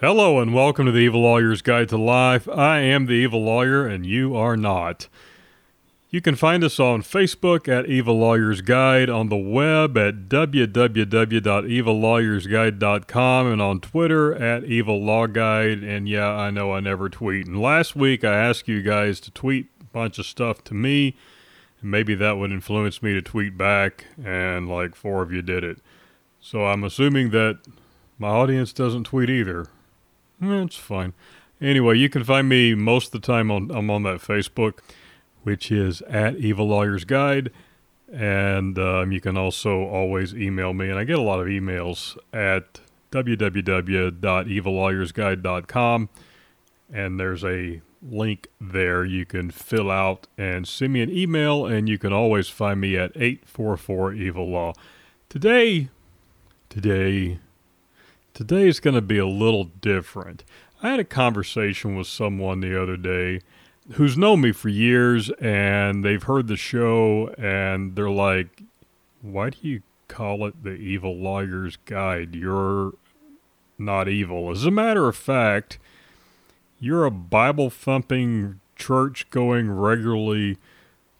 Hello and welcome to the Evil Lawyer's Guide to Life. I am the Evil Lawyer and you are not. You can find us on Facebook at Evil Lawyer's Guide, on the web at www.evillawyersguide.com, and on Twitter at Evil Law Guide. And yeah, I know I never tweet. And last week I asked you guys to tweet a bunch of stuff to me, and maybe that would influence me to tweet back, and like four of you did it. So I'm assuming that my audience doesn't tweet either. It's fine. Anyway, you can find me most of the time on I'm on that Facebook, which is at Evil Lawyers Guide, and um, you can also always email me, and I get a lot of emails at www.evillawyersguide.com, and there's a link there you can fill out and send me an email, and you can always find me at 844 Evil Law. Today, today Today is going to be a little different. I had a conversation with someone the other day who's known me for years and they've heard the show and they're like, why do you call it the Evil Lawyer's Guide? You're not evil. As a matter of fact, you're a Bible thumping, church going, regularly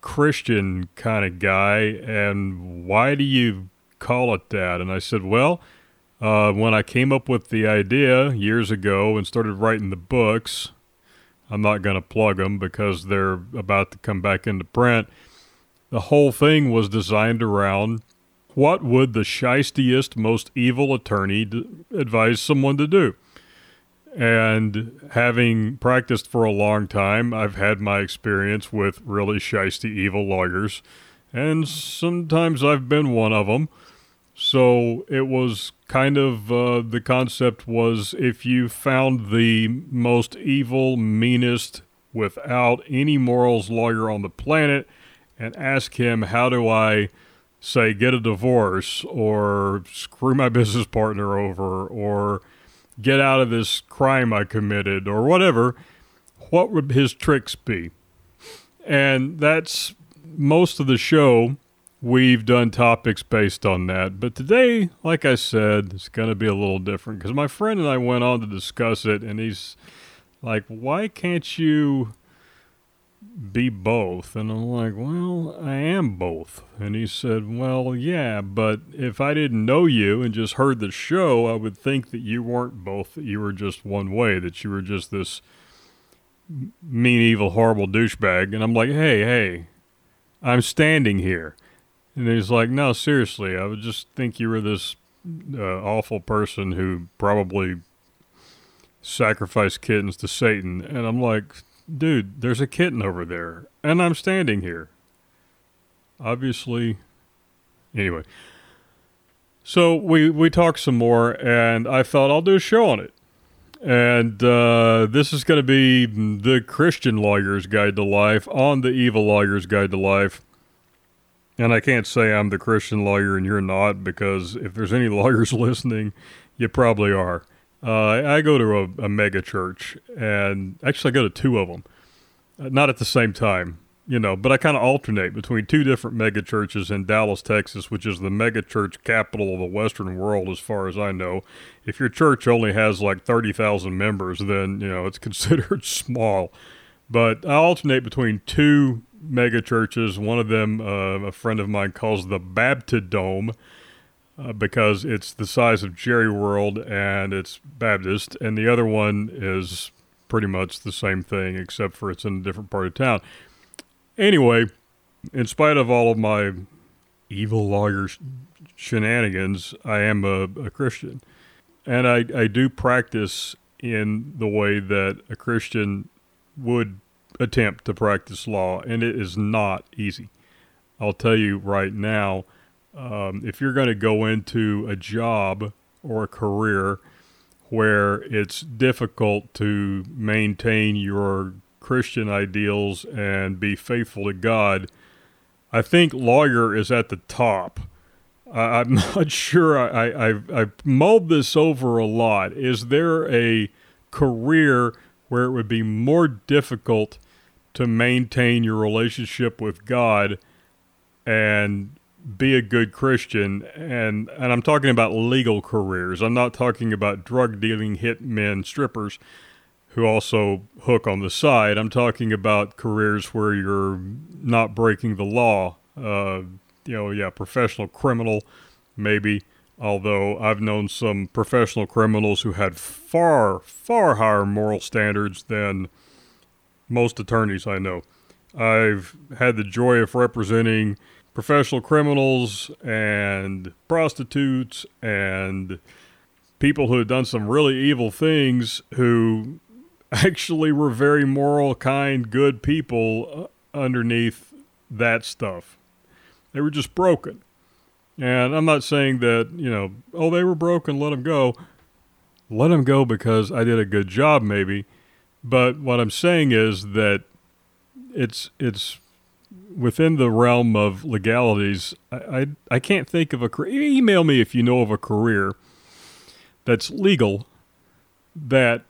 Christian kind of guy. And why do you call it that? And I said, well, uh, when I came up with the idea years ago and started writing the books, I'm not going to plug them because they're about to come back into print. The whole thing was designed around what would the shystiest, most evil attorney d- advise someone to do? And having practiced for a long time, I've had my experience with really shysty, evil lawyers, and sometimes I've been one of them. So it was kind of uh, the concept was if you found the most evil, meanest, without any morals lawyer on the planet and ask him, How do I say get a divorce or screw my business partner over or get out of this crime I committed or whatever, what would his tricks be? And that's most of the show we've done topics based on that. But today, like I said, it's going to be a little different because my friend and I went on to discuss it, and he's like, why can't you be both? And I'm like, well, I am both. And he said, well, yeah, but if I didn't know you and just heard the show, I would think that you weren't both, that you were just one way, that you were just this mean, evil, horrible douchebag. And I'm like, hey, hey, I'm standing here. And he's like, no, seriously, I would just think you were this uh, awful person who probably sacrificed kittens to Satan. And I'm like, dude, there's a kitten over there, and I'm standing here. Obviously, anyway. So we we talked some more, and I thought I'll do a show on it. And uh, this is going to be the Christian Lawyer's Guide to Life on the Evil Lawyer's Guide to Life. And I can't say I'm the Christian lawyer and you're not, because if there's any lawyers listening, you probably are. Uh, I go to a, a, mega church, and actually, I go to two of them, uh, not at the same time, you know, but I kind of alternate between two different mega churches in Dallas, Texas, which is the mega church capital of the Western world, as far as I know. If your church only has like 30,000 members, then, you know, it's considered small. But I alternate between two mega churches. One of them, uh, a friend of mine calls the Baptidome uh, because it's the size of Jerry World and it's Baptist, and the other one is pretty much the same thing except for it's in a different part of town. Anyway, in spite of all of my evil lawyer sh- shenanigans, I am a, a Christian. And I, I do practice in the way that a Christian would attempt to practice law, and it is not easy. I'll tell you right now, um, if you're going to go into a job or a career where it's difficult to maintain your Christian ideals and be faithful to God, I think lawyer is at the top. I, am not sure. I, I, I've, I've mulled this over a lot. Is there a career where it would be more difficult to maintain your relationship with God and be a good Christian, and and I'm talking about legal careers. I'm not talking about drug dealing hitmen, strippers, who also hook on the side. I'm talking about careers where you're not breaking the law. Uh, you know, yeah, professional criminal, maybe. Although I've known some professional criminals who had far, far higher moral standards than most attorneys I know. I've had the joy of representing professional criminals and prostitutes and people who had done some really evil things who actually were very moral, kind, good people uh, underneath that stuff. They were just broken. And I'm not saying that, you know, oh, they were broken, let them go. Let them go because I did a good job, maybe. But what I'm saying is that it's it's within the realm of legalities. I, I, I can't think of a email me if you know of a career that's legal that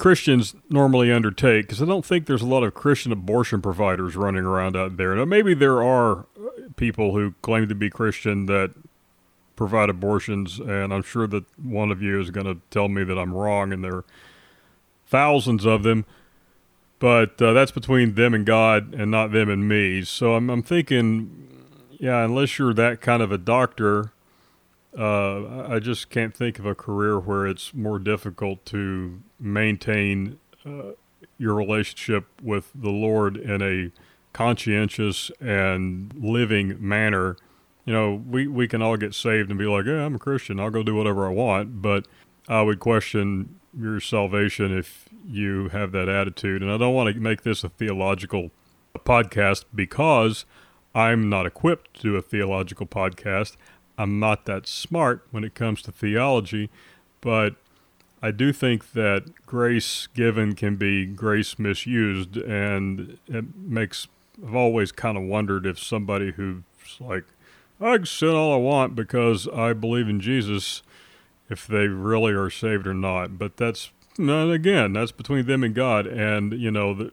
Christians normally undertake because I don't think there's a lot of Christian abortion providers running around out there. Now, maybe there are people who claim to be Christian that provide abortions, and I'm sure that one of you is going to tell me that I'm wrong, and there are thousands of them. But uh, that's between them and God, and not them and me. So I'm, I'm thinking, yeah, unless you're that kind of a doctor, uh, I just can't think of a career where it's more difficult to maintain uh, your relationship with the Lord in a conscientious and living manner. You know, we, we can all get saved and be like, yeah, I'm a Christian. I'll go do whatever I want. But I would question your salvation if you have that attitude. And I don't want to make this a theological podcast because I'm not equipped to do a theological podcast. I'm not that smart when it comes to theology, but I do think that grace given can be grace misused, and it makes. I've always kind of wondered if somebody who's like, I can sin all I want because I believe in Jesus, if they really are saved or not. But that's and again, that's between them and God. And you know, the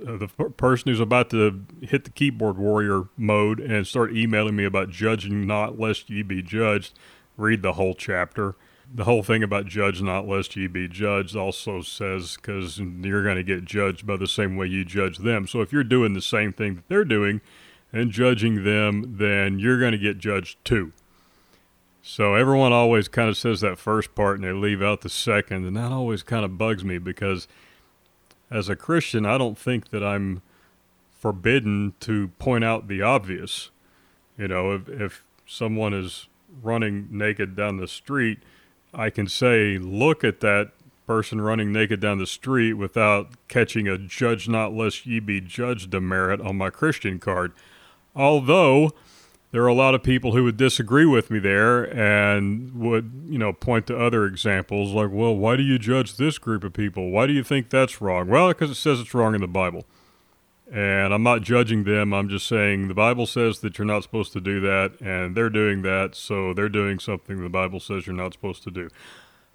the person who's about to hit the keyboard warrior mode and start emailing me about judging not lest ye be judged, read the whole chapter. The whole thing about judge not lest ye be judged also says because you're going to get judged by the same way you judge them. So if you're doing the same thing that they're doing and judging them, then you're going to get judged too. So everyone always kind of says that first part and they leave out the second, and that always kind of bugs me because as a Christian, I don't think that I'm forbidden to point out the obvious. You know, if, if someone is running naked down the street, I can say, look at that person running naked down the street without catching a judge not lest ye be judged demerit on my Christian card. Although there are a lot of people who would disagree with me there and would, you know, point to other examples like, well, why do you judge this group of people? Why do you think that's wrong? Well, because it says it's wrong in the Bible. And I'm not judging them. I'm just saying the Bible says that you're not supposed to do that, and they're doing that, so they're doing something the Bible says you're not supposed to do.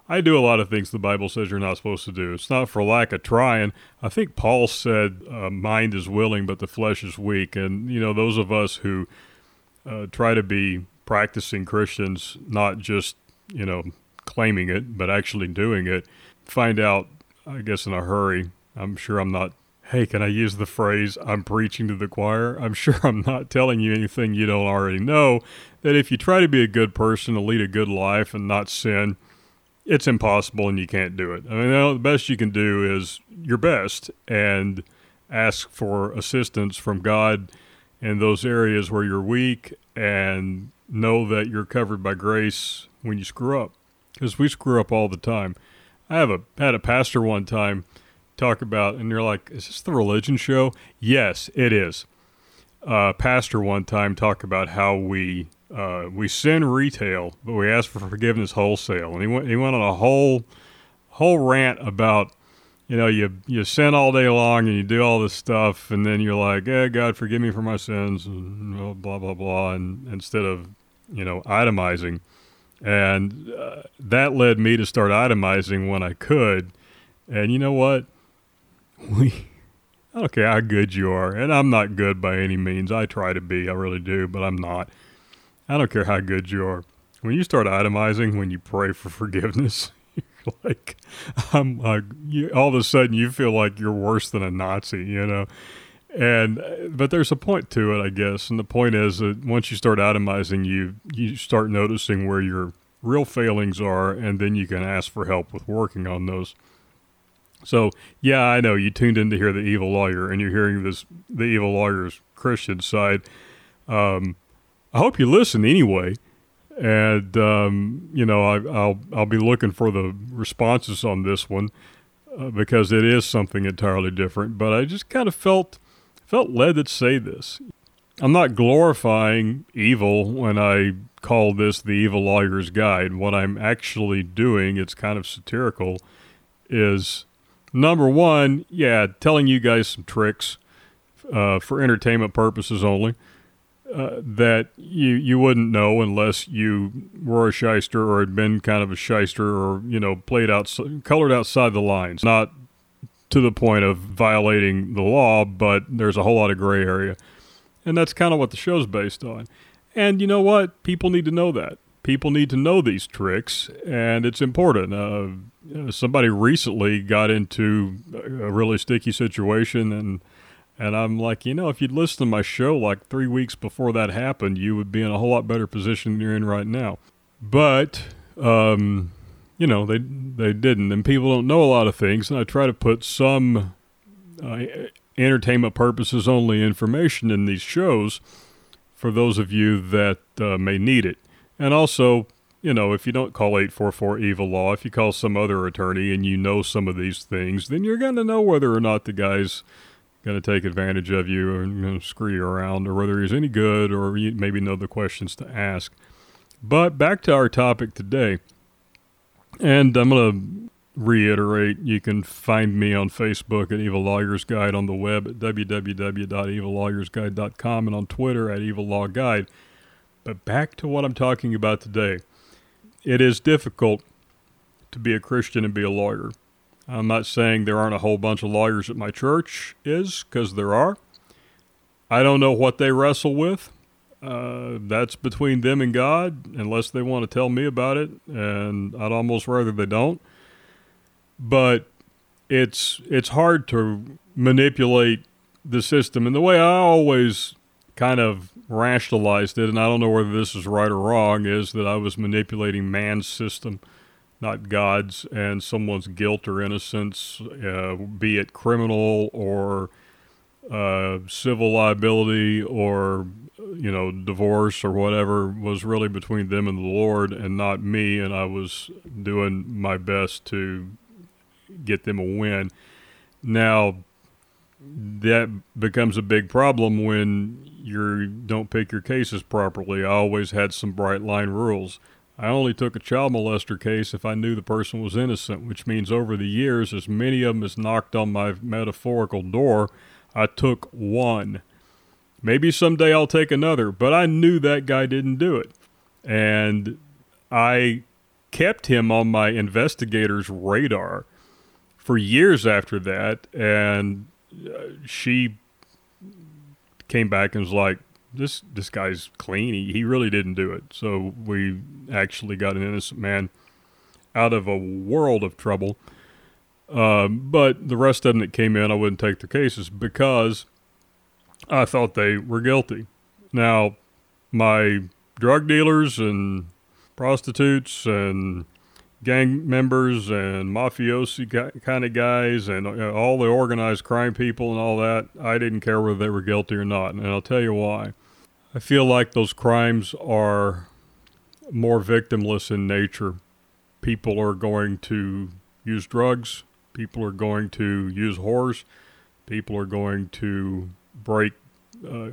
I do a lot of things the Bible says you're not supposed to do. It's not for lack of trying. I think Paul said, uh, mind is willing, but the flesh is weak. And, you know, those of us who uh, try to be practicing Christians, not just, you know, claiming it, but actually doing it, find out, I guess, in a hurry. I'm sure I'm not, hey, can I use the phrase, I'm preaching to the choir? I'm sure I'm not telling you anything you don't already know. That if you try to be a good person, to lead a good life, and not sin, it's impossible and you can't do it. I mean, the best you can do is your best and ask for assistance from God in those areas where you're weak and know that you're covered by grace when you screw up because we screw up all the time. I have a had a pastor one time talk about, and you're like, "Is this the religion show?" Yes, it is. Uh, pastor one time talk about how we uh, we sin retail, but we ask for forgiveness wholesale, and he went he went on a whole whole rant about you know, you you sin all day long and you do all this stuff, and then you're like, "Yeah, God, forgive me for my sins," and blah blah blah, and instead of you know itemizing, and uh, that led me to start itemizing when I could, and you know what, we. I don't care how good you are, and I'm not good by any means. I try to be, I really do, but I'm not. I don't care how good you are. When you start itemizing when you pray for forgiveness, like I'm like you, all of a sudden you feel like you're worse than a Nazi, you know. And uh, but there's a point to it, I guess, and the point is that once you start itemizing, you you start noticing where your real failings are, and then you can ask for help with working on those. So yeah, I know you tuned in to hear the evil lawyer, and you're hearing this the evil lawyer's Christian side. Um, I hope you listen anyway, and um, you know I, will I'll be looking for the responses on this one uh, because it is something entirely different. But I just kind of felt felt led to say this. I'm not glorifying evil when I call this the evil lawyer's guide. What I'm actually doing, it's kind of satirical, is number one, yeah, telling you guys some tricks uh, for entertainment purposes only. Uh, that you you wouldn't know unless you were a shyster or had been kind of a shyster or you know played out colored outside the lines, not to the point of violating the law, but there's a whole lot of gray area, and that's kind of what the show's based on. And you know what? People need to know that. People need to know these tricks, and it's important. Uh, somebody recently got into a really sticky situation and and I'm like, you know, if you'd listened to my show like three weeks before that happened, you would be in a whole lot better position than you're in right now. But, um, you know, they they didn't, and people don't know a lot of things. And I try to put some uh, entertainment purposes only information in these shows for those of you that uh, may need it. And also, you know, if you don't call 844 Evil Law, if you call some other attorney and you know some of these things, then you're going to know whether or not the guy's going to take advantage of you and you know, screw you around, or whether he's any good, or you maybe know the questions to ask. But back to our topic today, and I'm going to reiterate you can find me on Facebook at Evil Lawyers Guide, on the web at www.evillawyersguide.com, and on Twitter at Evil Law Guide. But back to what I'm talking about today. It is difficult to be a Christian and be a lawyer. I'm not saying there aren't a whole bunch of lawyers at my church, is because there are. I don't know what they wrestle with. Uh, that's between them and God, unless they want to tell me about it, and I'd almost rather they don't. But it's it's hard to manipulate the system, and the way I always kind of rationalized it, and I don't know whether this is right or wrong, is that I was manipulating man's system not God's, and someone's guilt or innocence, uh, be it criminal or uh, civil liability or you know divorce or whatever, was really between them and the Lord, and not me. And I was doing my best to get them a win. Now that becomes a big problem when you don't pick your cases properly. I always had some bright line rules. I only took a child molester case if I knew the person was innocent, which means over the years, as many of them as knocked on my metaphorical door, I took one. Maybe someday I'll take another, but I knew that guy didn't do it. And I kept him on my investigator's radar for years after that. And she came back and was like, this this guy's clean. He, he really didn't do it. So we actually got an innocent man out of a world of trouble. Um, but the rest of them that came in, I wouldn't take their cases because I thought they were guilty. Now, my drug dealers and prostitutes and gang members and mafiosi kind of guys and uh, all the organized crime people and all that, I didn't care whether they were guilty or not. And I'll tell you why. I feel like those crimes are more victimless in nature. People are going to use drugs, people are going to use whores, people are going to break uh,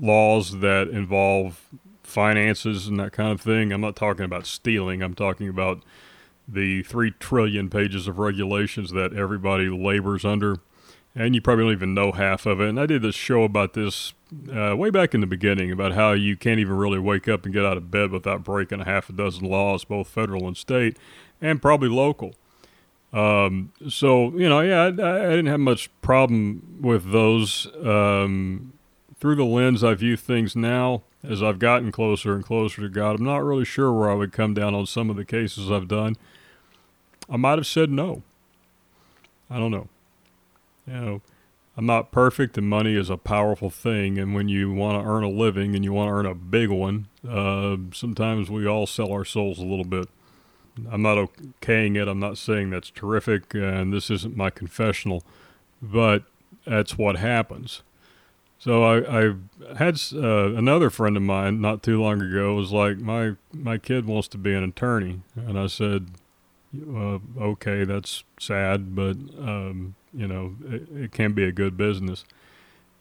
laws that involve finances and that kind of thing. I'm not talking about stealing, I'm talking about the three trillion pages of regulations that everybody labors under and you probably don't even know half of it. And I did this show about this uh, way back in the beginning about how you can't even really wake up and get out of bed without breaking a half a dozen laws, both federal and state, and probably local. Um, so you know, yeah, I, I, didn't have much problem with those. Um, through the lens I view things now, as I've gotten closer and closer to God, I'm not really sure where I would come down on some of the cases I've done. I might have said no. I don't know. You know, I'm not perfect, and money is a powerful thing. And when you want to earn a living and you want to earn a big one, uh, sometimes we all sell our souls a little bit. I'm not okaying it. I'm not saying that's terrific, and this isn't my confessional, but that's what happens. So I, I had uh, another friend of mine not too long ago was like, my my kid wants to be an attorney, and I said, uh, okay, that's sad, but um, you know, it, it, can be a good business.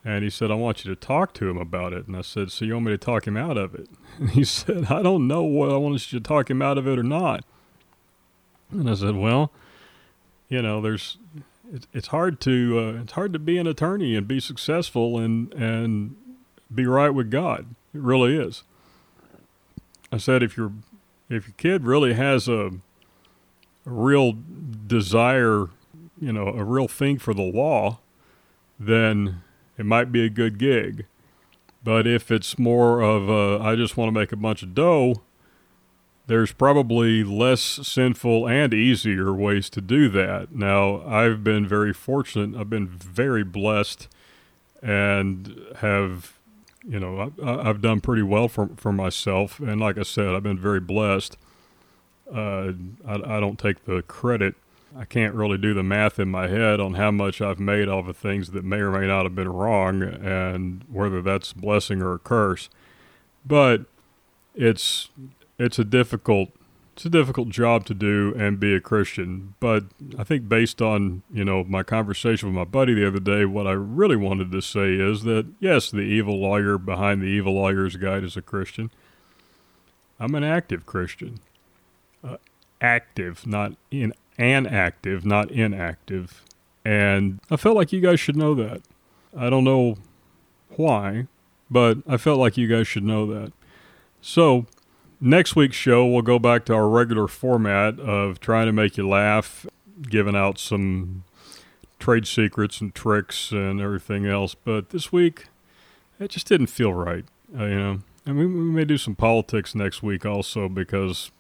And he said, I want you to talk to him about it. And I said, So you want me to talk him out of it? And he said, I don't know what I want you to talk him out of it or not. And I said, Well, you know, there's it's, it's hard to uh, it's hard to be an attorney and be successful and and be right with God. It really is. I said if your if your kid really has a real desire, you know, a real thing for the law, then it might be a good gig. But if it's more of a, I just want to make a bunch of dough, there's probably less sinful and easier ways to do that. Now, I've been very fortunate. I've been very blessed and have, you know, I, have done pretty well for, for myself. And like I said, I've been very blessed. Uh, I, I don't take the credit. I can't really do the math in my head on how much I've made off of things that may or may not have been wrong and whether that's a blessing or a curse. But it's it's a difficult it's a difficult job to do and be a Christian. But I think based on, you know, my conversation with my buddy the other day, what I really wanted to say is that yes, the evil lawyer behind the evil lawyer's guide is a Christian. I'm an active Christian. Uh, active, not in an active, not inactive. And I felt like you guys should know that. I don't know why, but I felt like you guys should know that. So, Next week's show, we'll go back to our regular format of trying to make you laugh, giving out some trade secrets and tricks and everything else. But this week, it just didn't feel right. Uh, you know, and we may do some politics next week also because,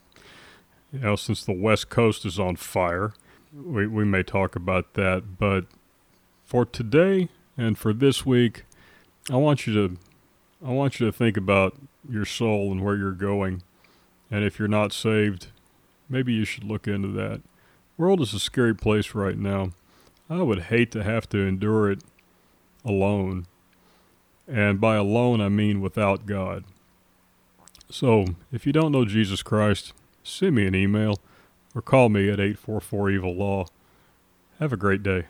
you know, since the West Coast is on fire, we, we may talk about that. But for today and for this week, I want you to I want you to think about your soul and where you're going. And if you're not saved, maybe you should look into that. World is a scary place right now. I would hate to have to endure it alone. And by alone, I mean without God. So, if you don't know Jesus Christ, send me an email or call me at 844 Evil Law. Have a great day.